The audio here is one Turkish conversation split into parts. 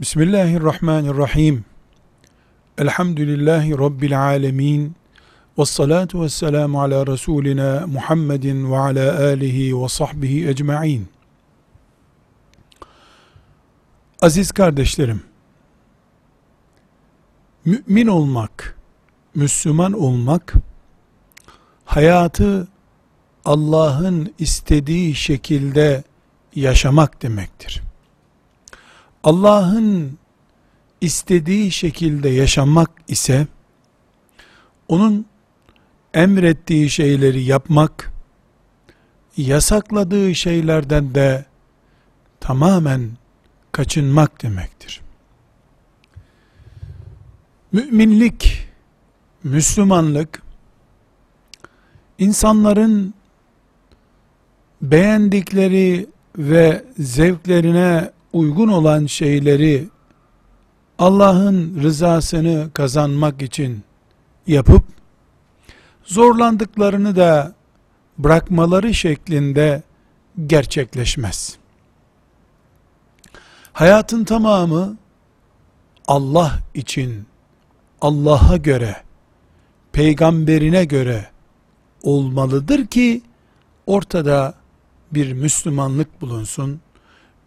Bismillahirrahmanirrahim. Elhamdülillahi Rabbil alemin. Ve salatu ve selamu ala Resulina Muhammedin ve ala alihi ve sahbihi ecma'in. Aziz kardeşlerim, mümin olmak, Müslüman olmak, hayatı Allah'ın istediği şekilde yaşamak demektir. Allah'ın istediği şekilde yaşamak ise onun emrettiği şeyleri yapmak, yasakladığı şeylerden de tamamen kaçınmak demektir. Müminlik, Müslümanlık, insanların beğendikleri ve zevklerine uygun olan şeyleri Allah'ın rızasını kazanmak için yapıp zorlandıklarını da bırakmaları şeklinde gerçekleşmez. Hayatın tamamı Allah için, Allah'a göre, peygamberine göre olmalıdır ki ortada bir Müslümanlık bulunsun,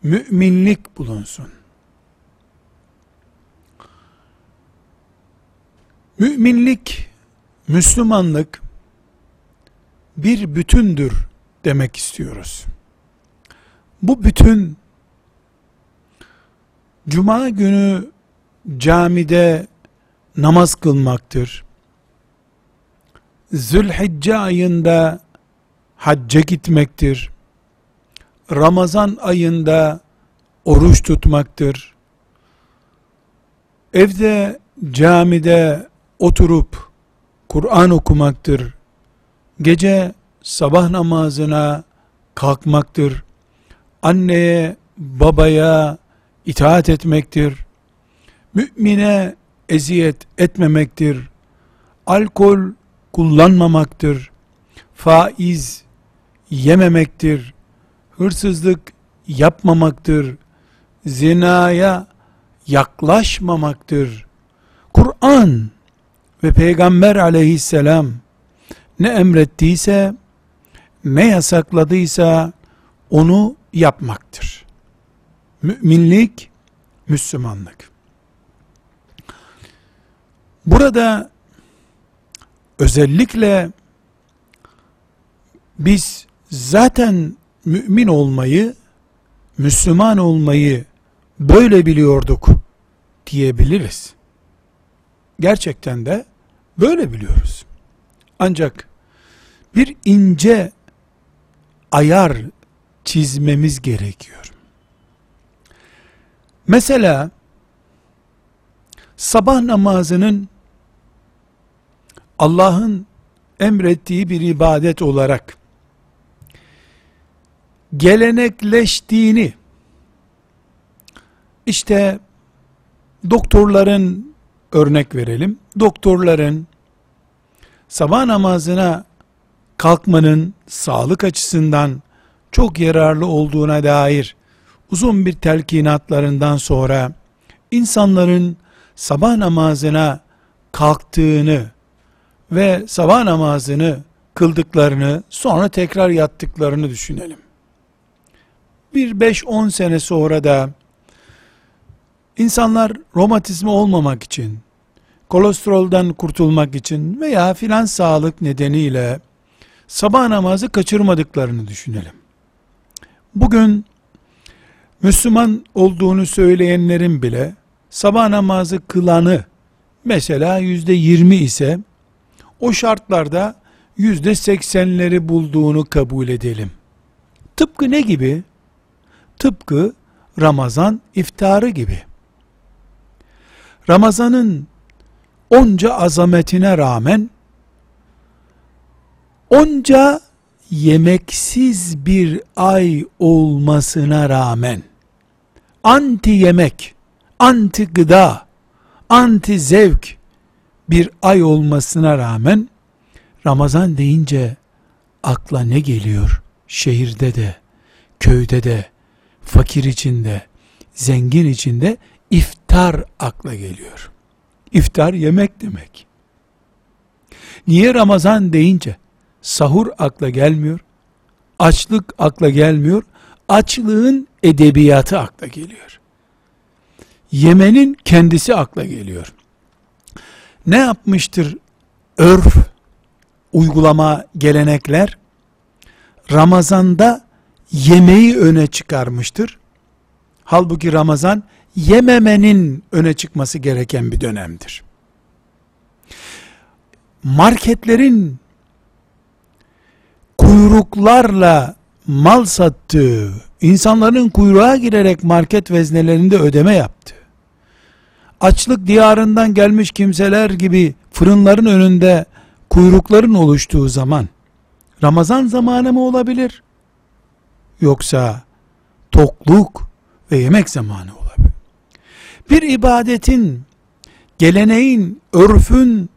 müminlik bulunsun. Müminlik, Müslümanlık bir bütündür demek istiyoruz. Bu bütün Cuma günü camide namaz kılmaktır. Zülhicce ayında hacca gitmektir. Ramazan ayında oruç tutmaktır. Evde, camide oturup Kur'an okumaktır. Gece sabah namazına kalkmaktır. Anneye, babaya itaat etmektir. Mümine eziyet etmemektir. Alkol kullanmamaktır. Faiz yememektir hırsızlık yapmamaktır, zinaya yaklaşmamaktır. Kur'an ve Peygamber aleyhisselam ne emrettiyse, ne yasakladıysa onu yapmaktır. Müminlik, Müslümanlık. Burada özellikle biz zaten mümin olmayı, Müslüman olmayı böyle biliyorduk diyebiliriz. Gerçekten de böyle biliyoruz. Ancak bir ince ayar çizmemiz gerekiyor. Mesela sabah namazının Allah'ın emrettiği bir ibadet olarak gelenekleştiğini işte doktorların örnek verelim. Doktorların sabah namazına kalkmanın sağlık açısından çok yararlı olduğuna dair uzun bir telkinatlarından sonra insanların sabah namazına kalktığını ve sabah namazını kıldıklarını sonra tekrar yattıklarını düşünelim bir 5-10 sene sonra da insanlar romatizma olmamak için, kolesterolden kurtulmak için veya filan sağlık nedeniyle sabah namazı kaçırmadıklarını düşünelim. Bugün Müslüman olduğunu söyleyenlerin bile sabah namazı kılanı mesela yüzde yirmi ise o şartlarda yüzde seksenleri bulduğunu kabul edelim. Tıpkı ne gibi? Tıpkı Ramazan iftarı gibi. Ramazanın onca azametine rağmen onca yemeksiz bir ay olmasına rağmen anti yemek, anti gıda, anti zevk bir ay olmasına rağmen Ramazan deyince akla ne geliyor? Şehirde de, köyde de, fakir içinde, zengin içinde iftar akla geliyor. İftar yemek demek. Niye Ramazan deyince sahur akla gelmiyor? Açlık akla gelmiyor. Açlığın edebiyatı akla geliyor. Yemenin kendisi akla geliyor. Ne yapmıştır örf, uygulama, gelenekler? Ramazanda yemeği öne çıkarmıştır. Halbuki Ramazan yememenin öne çıkması gereken bir dönemdir. Marketlerin kuyruklarla mal sattığı, insanların kuyruğa girerek market veznelerinde ödeme yaptı. Açlık diyarından gelmiş kimseler gibi fırınların önünde kuyrukların oluştuğu zaman Ramazan zamanı mı olabilir? Yoksa tokluk ve yemek zamanı olabilir. Bir ibadetin, geleneğin, örfün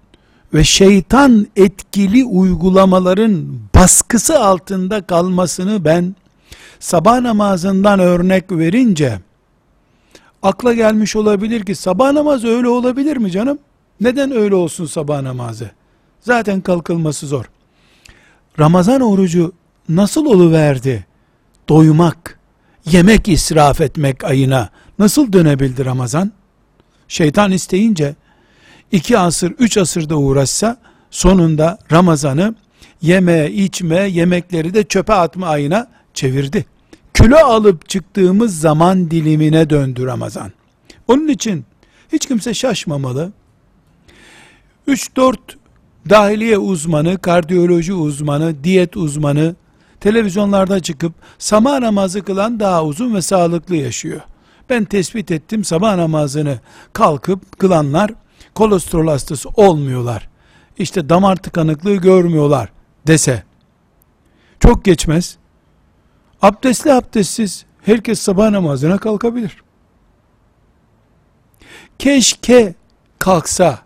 ve şeytan etkili uygulamaların baskısı altında kalmasını ben sabah namazından örnek verince akla gelmiş olabilir ki sabah namazı öyle olabilir mi canım? Neden öyle olsun sabah namazı? Zaten kalkılması zor. Ramazan orucu nasıl oluverdi? Doymak, yemek israf etmek ayına nasıl dönebildi Ramazan? Şeytan isteyince iki asır, üç asırda uğraşsa sonunda Ramazan'ı yeme, içme, yemekleri de çöpe atma ayına çevirdi. Kilo alıp çıktığımız zaman dilimine döndü Ramazan. Onun için hiç kimse şaşmamalı. 3-4 dahiliye uzmanı, kardiyoloji uzmanı, diyet uzmanı televizyonlarda çıkıp sabah namazı kılan daha uzun ve sağlıklı yaşıyor. Ben tespit ettim sabah namazını kalkıp kılanlar kolesterol hastası olmuyorlar. İşte damar tıkanıklığı görmüyorlar dese çok geçmez. Abdestli abdestsiz herkes sabah namazına kalkabilir. Keşke kalksa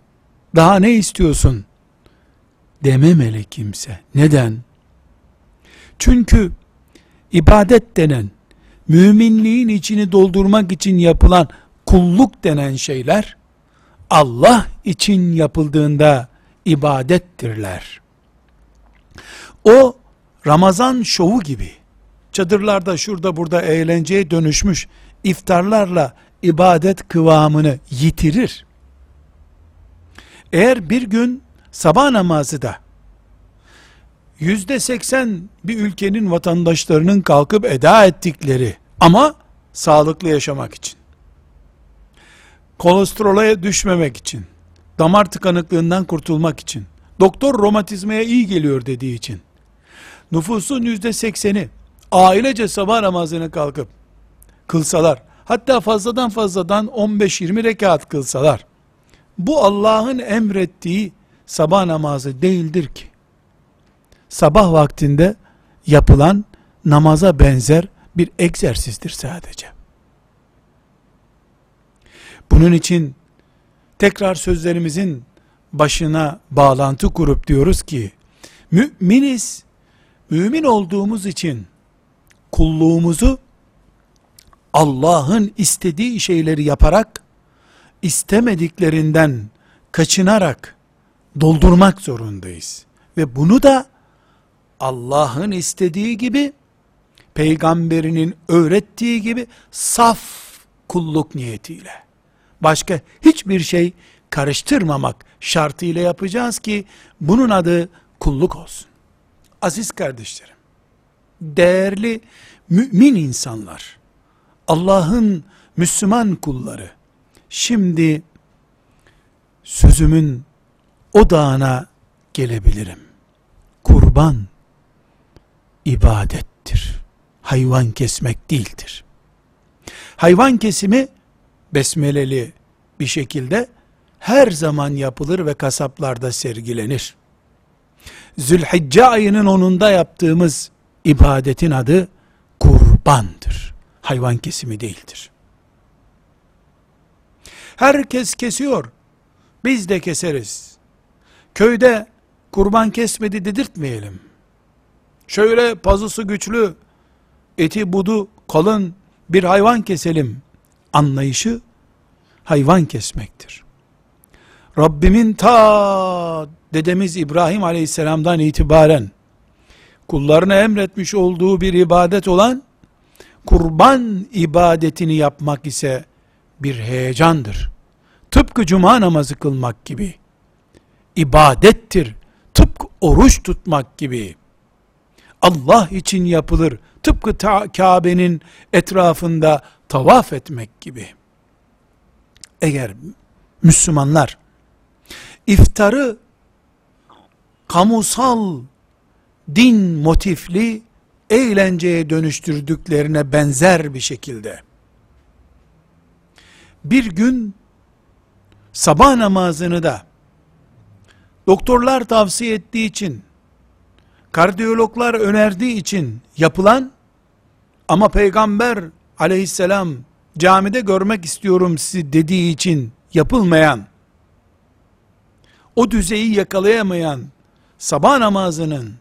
daha ne istiyorsun dememeli kimse. Neden? Çünkü ibadet denen müminliğin içini doldurmak için yapılan kulluk denen şeyler Allah için yapıldığında ibadettirler. O Ramazan şovu gibi çadırlarda şurada burada eğlenceye dönüşmüş iftarlarla ibadet kıvamını yitirir. Eğer bir gün sabah namazı da yüzde seksen bir ülkenin vatandaşlarının kalkıp eda ettikleri ama sağlıklı yaşamak için kolesterola düşmemek için damar tıkanıklığından kurtulmak için doktor romatizmaya iyi geliyor dediği için nüfusun yüzde sekseni ailece sabah namazını kalkıp kılsalar hatta fazladan fazladan 15-20 rekat kılsalar bu Allah'ın emrettiği sabah namazı değildir ki. Sabah vaktinde yapılan namaza benzer bir egzersizdir sadece. Bunun için tekrar sözlerimizin başına bağlantı kurup diyoruz ki müminiz mümin olduğumuz için kulluğumuzu Allah'ın istediği şeyleri yaparak istemediklerinden kaçınarak doldurmak zorundayız. Ve bunu da Allah'ın istediği gibi, peygamberinin öğrettiği gibi saf kulluk niyetiyle. Başka hiçbir şey karıştırmamak şartıyla yapacağız ki bunun adı kulluk olsun. Aziz kardeşlerim, değerli mümin insanlar, Allah'ın Müslüman kulları, şimdi sözümün odağına gelebilirim. Kurban ibadettir. Hayvan kesmek değildir. Hayvan kesimi besmeleli bir şekilde her zaman yapılır ve kasaplarda sergilenir. Zülhicce ayının onunda yaptığımız ibadetin adı kurbandır. Hayvan kesimi değildir. Herkes kesiyor. Biz de keseriz. Köyde kurban kesmedi dedirtmeyelim. Şöyle pazısı güçlü, eti budu kalın bir hayvan keselim anlayışı hayvan kesmektir. Rabbimin ta dedemiz İbrahim aleyhisselamdan itibaren kullarına emretmiş olduğu bir ibadet olan kurban ibadetini yapmak ise bir heyecandır. Tıpkı cuma namazı kılmak gibi. ibadettir. Tıpkı oruç tutmak gibi. Allah için yapılır. Tıpkı Kabe'nin etrafında tavaf etmek gibi. Eğer Müslümanlar iftarı kamusal din motifli eğlenceye dönüştürdüklerine benzer bir şekilde bir gün sabah namazını da doktorlar tavsiye ettiği için kardiyologlar önerdiği için yapılan ama peygamber aleyhisselam camide görmek istiyorum sizi dediği için yapılmayan o düzeyi yakalayamayan sabah namazının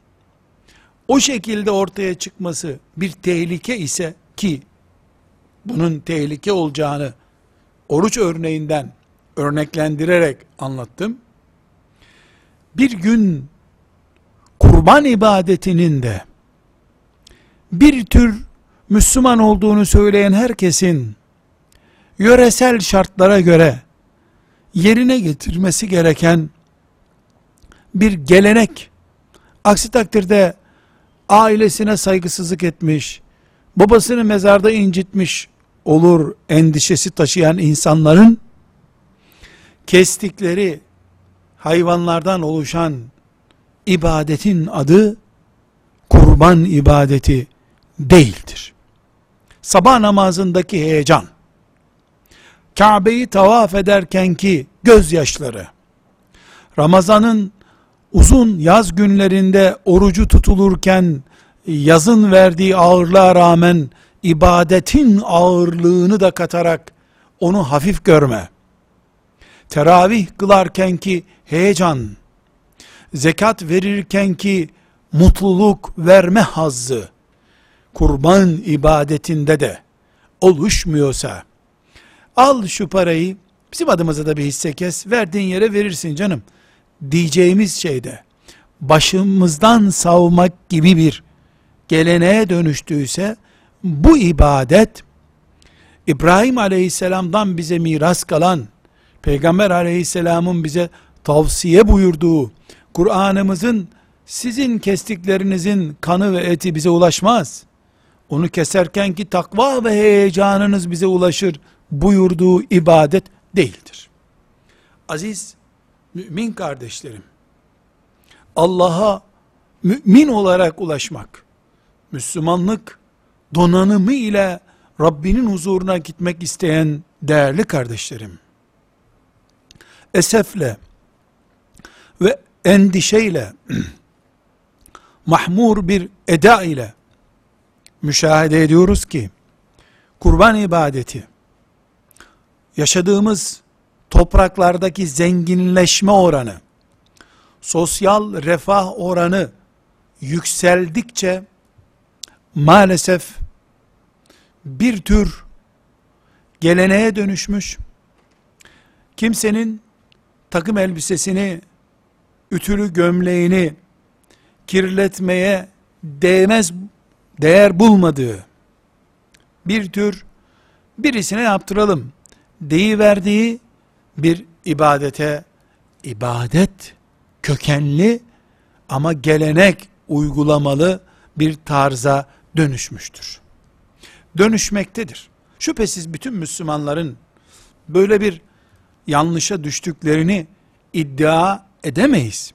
o şekilde ortaya çıkması bir tehlike ise ki bunun tehlike olacağını oruç örneğinden örneklendirerek anlattım. Bir gün kurban ibadetinin de bir tür Müslüman olduğunu söyleyen herkesin yöresel şartlara göre yerine getirmesi gereken bir gelenek. Aksi takdirde ailesine saygısızlık etmiş, babasını mezarda incitmiş olur endişesi taşıyan insanların kestikleri hayvanlardan oluşan ibadetin adı kurban ibadeti değildir. Sabah namazındaki heyecan, Kabe'yi tavaf ederken ki gözyaşları, Ramazan'ın uzun yaz günlerinde orucu tutulurken yazın verdiği ağırlığa rağmen ibadetin ağırlığını da katarak onu hafif görme. Teravih kılarken ki heyecan, zekat verirken ki mutluluk verme hazzı, kurban ibadetinde de oluşmuyorsa, al şu parayı, bizim adımıza da bir hisse kes, verdiğin yere verirsin canım, diyeceğimiz şeyde, başımızdan savmak gibi bir geleneğe dönüştüyse, bu ibadet, İbrahim aleyhisselamdan bize miras kalan, Peygamber aleyhisselamın bize tavsiye buyurduğu, Kur'an'ımızın sizin kestiklerinizin kanı ve eti bize ulaşmaz. Onu keserken ki takva ve heyecanınız bize ulaşır buyurduğu ibadet değildir. Aziz mümin kardeşlerim, Allah'a mümin olarak ulaşmak, Müslümanlık donanımı ile Rabbinin huzuruna gitmek isteyen değerli kardeşlerim, esefle ve endişeyle mahmur bir eda ile müşahede ediyoruz ki kurban ibadeti yaşadığımız topraklardaki zenginleşme oranı sosyal refah oranı yükseldikçe maalesef bir tür geleneğe dönüşmüş kimsenin takım elbisesini ütülü gömleğini kirletmeye değmez değer bulmadığı bir tür birisine yaptıralım deyiverdiği bir ibadete ibadet kökenli ama gelenek uygulamalı bir tarza dönüşmüştür. Dönüşmektedir. Şüphesiz bütün Müslümanların böyle bir yanlışa düştüklerini iddia edemeyiz.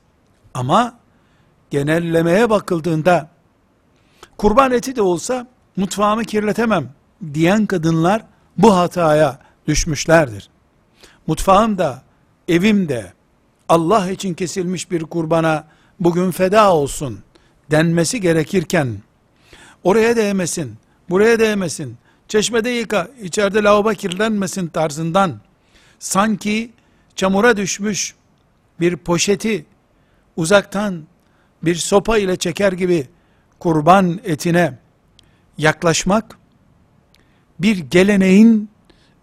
Ama genellemeye bakıldığında kurban eti de olsa mutfağımı kirletemem diyen kadınlar bu hataya düşmüşlerdir. Mutfağım da evim de Allah için kesilmiş bir kurbana bugün feda olsun denmesi gerekirken oraya değmesin, buraya değmesin, çeşmede yıka, içeride lavabo kirlenmesin tarzından sanki çamura düşmüş bir poşeti uzaktan bir sopa ile çeker gibi kurban etine yaklaşmak bir geleneğin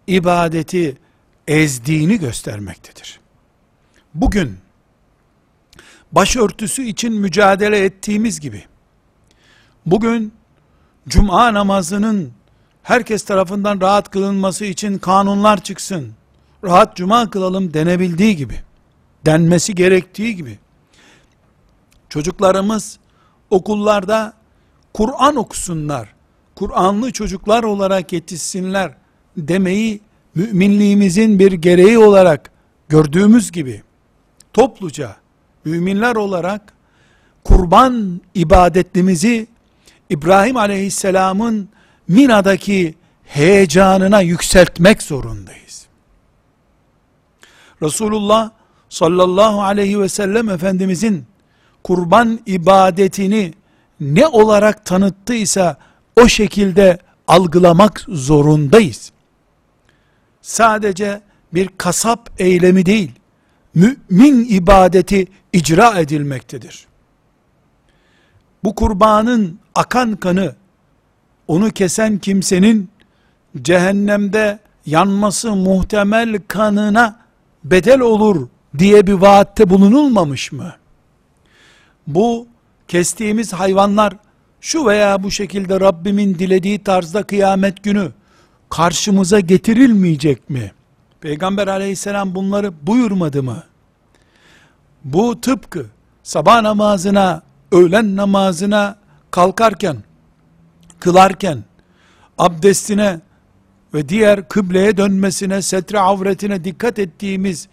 ibadeti ezdiğini göstermektedir. Bugün başörtüsü için mücadele ettiğimiz gibi bugün cuma namazının herkes tarafından rahat kılınması için kanunlar çıksın. Rahat cuma kılalım denebildiği gibi, denmesi gerektiği gibi çocuklarımız okullarda Kur'an okusunlar, Kur'anlı çocuklar olarak yetişsinler demeyi müminliğimizin bir gereği olarak gördüğümüz gibi topluca müminler olarak kurban ibadetimizi İbrahim Aleyhisselam'ın Mina'daki heyecanına yükseltmek zorundayız. Resulullah sallallahu aleyhi ve sellem Efendimizin kurban ibadetini ne olarak tanıttıysa o şekilde algılamak zorundayız. Sadece bir kasap eylemi değil, mümin ibadeti icra edilmektedir. Bu kurbanın akan kanı, onu kesen kimsenin cehennemde yanması muhtemel kanına bedel olur diye bir vaatte bulunulmamış mı? Bu kestiğimiz hayvanlar şu veya bu şekilde Rabbimin dilediği tarzda kıyamet günü karşımıza getirilmeyecek mi? Peygamber aleyhisselam bunları buyurmadı mı? Bu tıpkı sabah namazına, öğlen namazına kalkarken, kılarken, abdestine ve diğer kıbleye dönmesine, setre avretine dikkat ettiğimiz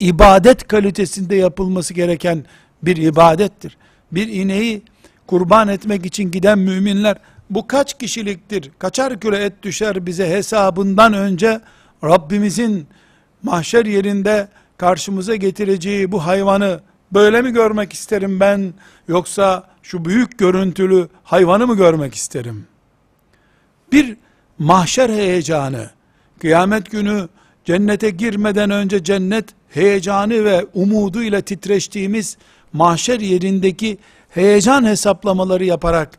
ibadet kalitesinde yapılması gereken bir ibadettir. Bir ineği kurban etmek için giden müminler bu kaç kişiliktir, kaçar kilo et düşer bize hesabından önce Rabbimizin mahşer yerinde karşımıza getireceği bu hayvanı böyle mi görmek isterim ben yoksa şu büyük görüntülü hayvanı mı görmek isterim? Bir mahşer heyecanı, kıyamet günü cennete girmeden önce cennet heyecanı ve umudu ile titreştiğimiz mahşer yerindeki heyecan hesaplamaları yaparak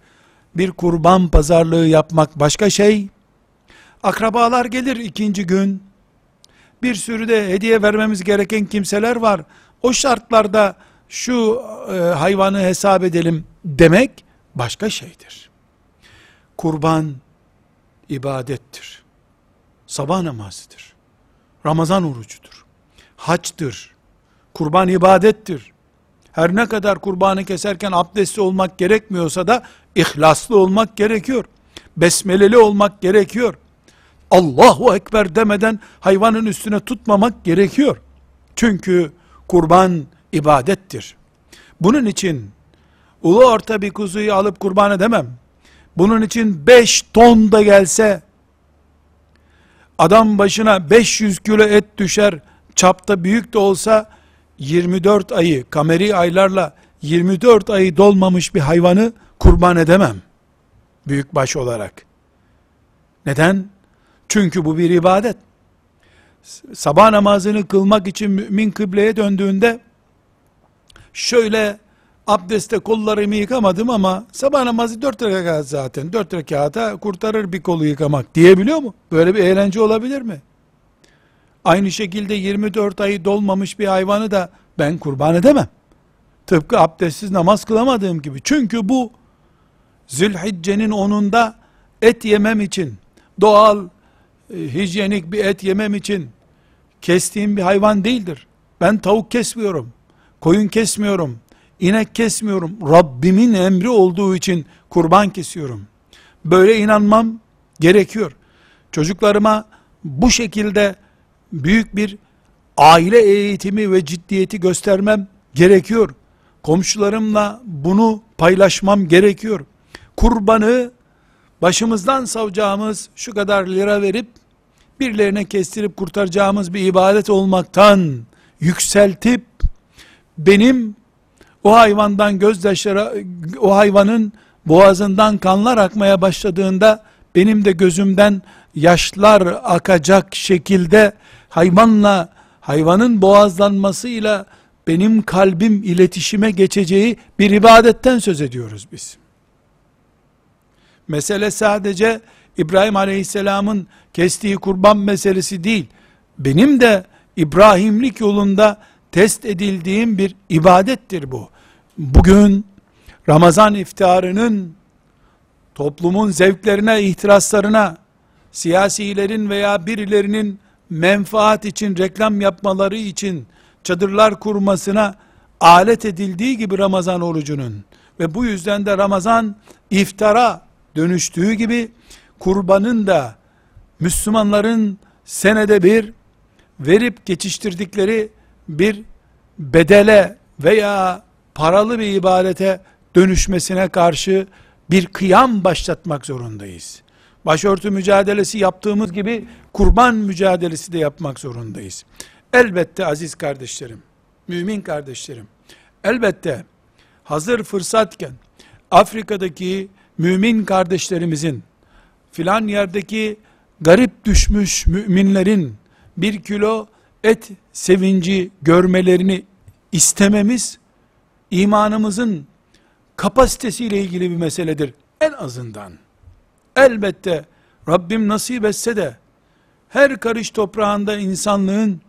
bir kurban pazarlığı yapmak başka şey. Akrabalar gelir ikinci gün. Bir sürü de hediye vermemiz gereken kimseler var. O şartlarda şu e, hayvanı hesap edelim demek başka şeydir. Kurban ibadettir. Sabah namazıdır. Ramazan orucudur. Haçtır. Kurban ibadettir. Her ne kadar kurbanı keserken abdestli olmak gerekmiyorsa da ihlaslı olmak gerekiyor. Besmeleli olmak gerekiyor. Allahu Ekber demeden hayvanın üstüne tutmamak gerekiyor. Çünkü kurban ibadettir. Bunun için ulu orta bir kuzuyu alıp kurban edemem. Bunun için 5 ton da gelse adam başına 500 kilo et düşer çapta büyük de olsa 24 ayı kameri aylarla 24 ayı dolmamış bir hayvanı kurban edemem. Büyük baş olarak. Neden? Çünkü bu bir ibadet. Sabah namazını kılmak için mümin kıbleye döndüğünde şöyle abdeste kollarımı yıkamadım ama sabah namazı dört rekat zaten. Dört rekata kurtarır bir kolu yıkamak diyebiliyor mu? Böyle bir eğlence olabilir mi? Aynı şekilde 24 ayı dolmamış bir hayvanı da ben kurban edemem. Tıpkı abdestsiz namaz kılamadığım gibi. Çünkü bu Zülhicce'nin onunda et yemem için, doğal, e, hijyenik bir et yemem için kestiğim bir hayvan değildir. Ben tavuk kesmiyorum, koyun kesmiyorum, inek kesmiyorum. Rabbimin emri olduğu için kurban kesiyorum. Böyle inanmam gerekiyor. Çocuklarıma bu şekilde büyük bir aile eğitimi ve ciddiyeti göstermem gerekiyor. Komşularımla bunu paylaşmam gerekiyor. Kurbanı başımızdan savacağımız şu kadar lira verip birilerine kestirip kurtaracağımız bir ibadet olmaktan yükseltip benim o hayvandan gözyaşları o hayvanın boğazından kanlar akmaya başladığında benim de gözümden yaşlar akacak şekilde hayvanla hayvanın boğazlanmasıyla benim kalbim iletişime geçeceği bir ibadetten söz ediyoruz biz. Mesele sadece İbrahim Aleyhisselam'ın kestiği kurban meselesi değil. benim de İbrahimlik yolunda test edildiğim bir ibadettir bu. Bugün Ramazan iftarının toplumun zevklerine, ihtiraslarına, siyasilerin veya birilerinin menfaat için, reklam yapmaları için çadırlar kurmasına alet edildiği gibi Ramazan orucunun ve bu yüzden de Ramazan iftara dönüştüğü gibi kurbanın da Müslümanların senede bir verip geçiştirdikleri bir bedele veya paralı bir ibadete dönüşmesine karşı bir kıyam başlatmak zorundayız. Başörtü mücadelesi yaptığımız gibi kurban mücadelesi de yapmak zorundayız. Elbette aziz kardeşlerim, mümin kardeşlerim, elbette hazır fırsatken Afrika'daki mümin kardeşlerimizin filan yerdeki garip düşmüş müminlerin bir kilo et sevinci görmelerini istememiz imanımızın kapasitesiyle ilgili bir meseledir. En azından. Elbette Rabbim nasip etse de her karış toprağında insanlığın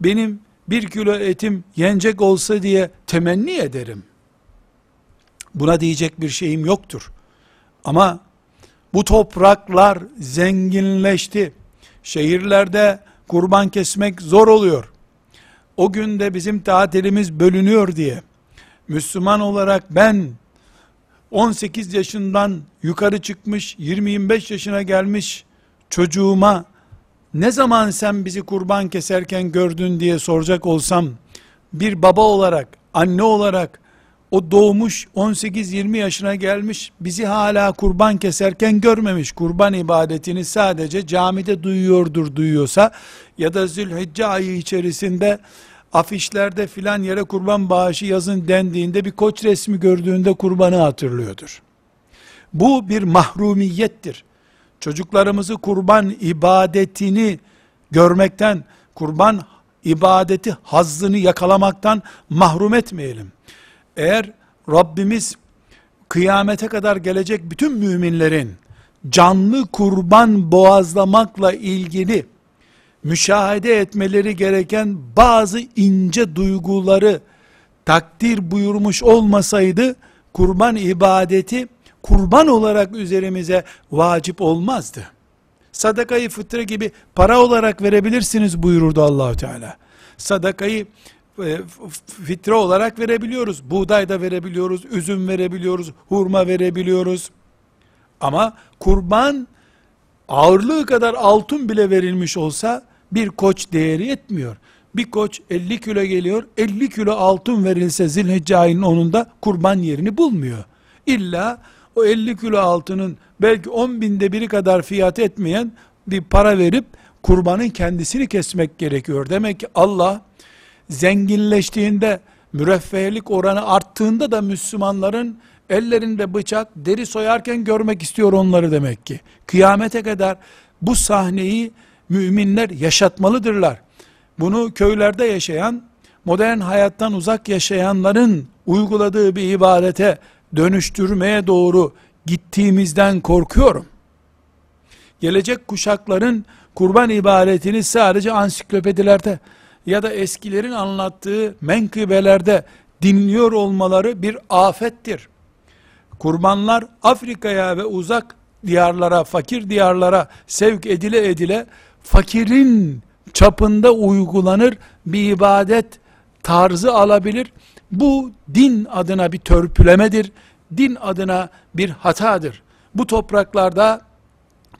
benim bir kilo etim yenecek olsa diye temenni ederim. Buna diyecek bir şeyim yoktur. Ama bu topraklar zenginleşti. Şehirlerde kurban kesmek zor oluyor. O günde bizim tatilimiz bölünüyor diye. Müslüman olarak ben 18 yaşından yukarı çıkmış 20-25 yaşına gelmiş çocuğuma ne zaman sen bizi kurban keserken gördün diye soracak olsam bir baba olarak, anne olarak o doğmuş 18-20 yaşına gelmiş bizi hala kurban keserken görmemiş. Kurban ibadetini sadece camide duyuyordur duyuyorsa ya da Zülhicce ayı içerisinde afişlerde filan yere kurban bağışı yazın dendiğinde bir koç resmi gördüğünde kurbanı hatırlıyordur. Bu bir mahrumiyettir. Çocuklarımızı kurban ibadetini görmekten, kurban ibadeti hazzını yakalamaktan mahrum etmeyelim. Eğer Rabbimiz kıyamete kadar gelecek bütün müminlerin canlı kurban boğazlamakla ilgili müşahede etmeleri gereken bazı ince duyguları takdir buyurmuş olmasaydı kurban ibadeti kurban olarak üzerimize vacip olmazdı. Sadakayı fıtre gibi para olarak verebilirsiniz buyururdu Allahü Teala. Sadakayı e, fitre olarak verebiliyoruz. Buğday da verebiliyoruz, üzüm verebiliyoruz, hurma verebiliyoruz. Ama kurban ağırlığı kadar altın bile verilmiş olsa bir koç değeri etmiyor. Bir koç 50 kilo geliyor, 50 kilo altın verilse zilhicce ayının onunda kurban yerini bulmuyor. İlla o 50 kilo altının belki 10 binde biri kadar fiyat etmeyen bir para verip kurbanın kendisini kesmek gerekiyor. Demek ki Allah zenginleştiğinde, müreffehlik oranı arttığında da Müslümanların ellerinde bıçak, deri soyarken görmek istiyor onları demek ki. Kıyamete kadar bu sahneyi müminler yaşatmalıdırlar. Bunu köylerde yaşayan, modern hayattan uzak yaşayanların uyguladığı bir ibadete dönüştürmeye doğru gittiğimizden korkuyorum. Gelecek kuşakların kurban ibadetini sadece ansiklopedilerde ya da eskilerin anlattığı menkıbelerde dinliyor olmaları bir afettir. Kurbanlar Afrika'ya ve uzak diyarlara, fakir diyarlara sevk edile edile fakirin çapında uygulanır bir ibadet tarzı alabilir. Bu din adına bir törpülemedir. Din adına bir hatadır. Bu topraklarda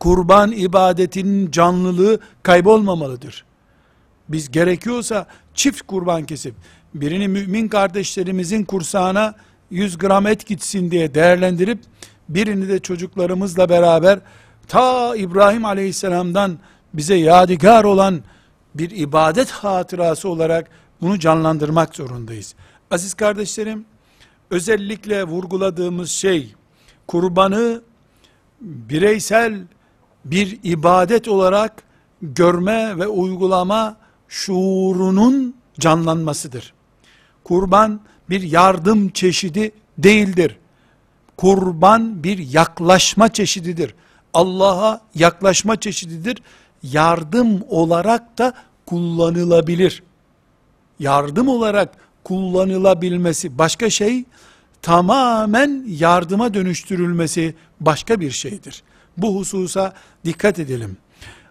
kurban ibadetinin canlılığı kaybolmamalıdır. Biz gerekiyorsa çift kurban kesip birini mümin kardeşlerimizin kursağına 100 gram et gitsin diye değerlendirip birini de çocuklarımızla beraber ta İbrahim aleyhisselamdan bize yadigar olan bir ibadet hatırası olarak bunu canlandırmak zorundayız. Aziz kardeşlerim, özellikle vurguladığımız şey, kurbanı bireysel bir ibadet olarak görme ve uygulama şuurunun canlanmasıdır. Kurban bir yardım çeşidi değildir. Kurban bir yaklaşma çeşididir. Allah'a yaklaşma çeşididir yardım olarak da kullanılabilir. Yardım olarak kullanılabilmesi başka şey, tamamen yardıma dönüştürülmesi başka bir şeydir. Bu hususa dikkat edelim.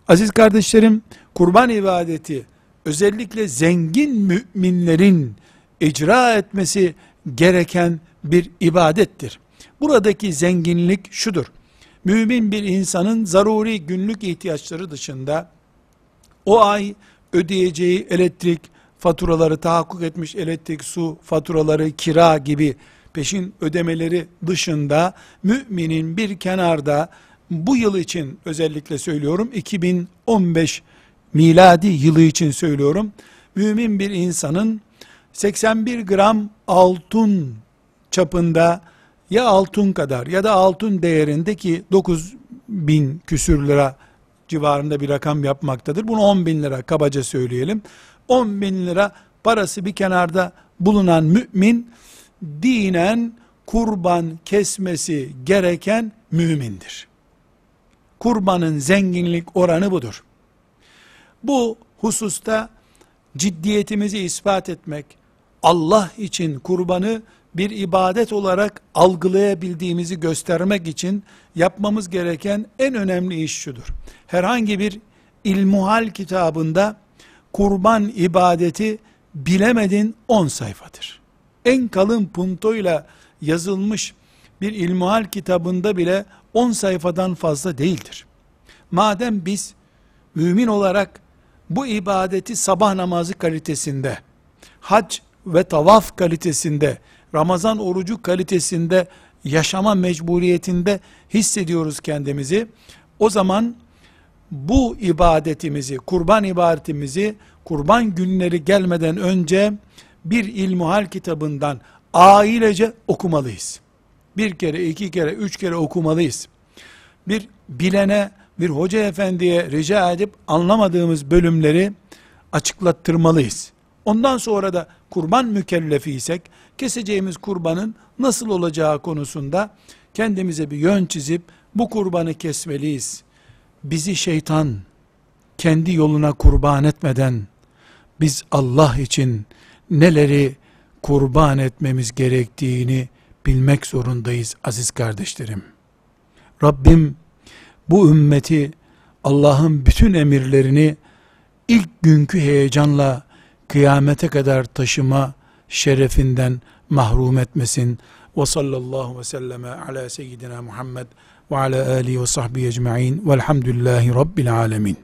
Aziz kardeşlerim, kurban ibadeti özellikle zengin müminlerin icra etmesi gereken bir ibadettir. Buradaki zenginlik şudur. Mümin bir insanın zaruri günlük ihtiyaçları dışında o ay ödeyeceği elektrik faturaları tahakkuk etmiş elektrik, su faturaları, kira gibi peşin ödemeleri dışında müminin bir kenarda bu yıl için özellikle söylüyorum 2015 miladi yılı için söylüyorum. Mümin bir insanın 81 gram altın çapında ya altın kadar ya da altın değerindeki 9 bin küsür lira civarında bir rakam yapmaktadır. Bunu 10 bin lira kabaca söyleyelim. 10 bin lira parası bir kenarda bulunan mümin dinen kurban kesmesi gereken mümindir. Kurbanın zenginlik oranı budur. Bu hususta ciddiyetimizi ispat etmek, Allah için kurbanı bir ibadet olarak algılayabildiğimizi göstermek için yapmamız gereken en önemli iş şudur. Herhangi bir ilmuhal kitabında kurban ibadeti bilemedin 10 sayfadır. En kalın puntoyla yazılmış bir ilmuhal kitabında bile 10 sayfadan fazla değildir. Madem biz mümin olarak bu ibadeti sabah namazı kalitesinde, hac ve tavaf kalitesinde, Ramazan orucu kalitesinde yaşama mecburiyetinde hissediyoruz kendimizi. O zaman bu ibadetimizi, kurban ibadetimizi kurban günleri gelmeden önce bir ilmuhal kitabından ailece okumalıyız. Bir kere, iki kere, üç kere okumalıyız. Bir bilene, bir hoca efendiye rica edip anlamadığımız bölümleri açıklattırmalıyız. Ondan sonra da kurban mükellefiysek keseceğimiz kurbanın nasıl olacağı konusunda kendimize bir yön çizip bu kurbanı kesmeliyiz. Bizi şeytan kendi yoluna kurban etmeden biz Allah için neleri kurban etmemiz gerektiğini bilmek zorundayız aziz kardeşlerim. Rabbim bu ümmeti Allah'ın bütün emirlerini ilk günkü heyecanla kıyamete kadar taşıma şerefinden mahrum etmesin. Ve sallallahu ve selleme ala seyyidina Muhammed ve ala alihi ve sahbihi ecma'in velhamdülillahi rabbil alemin.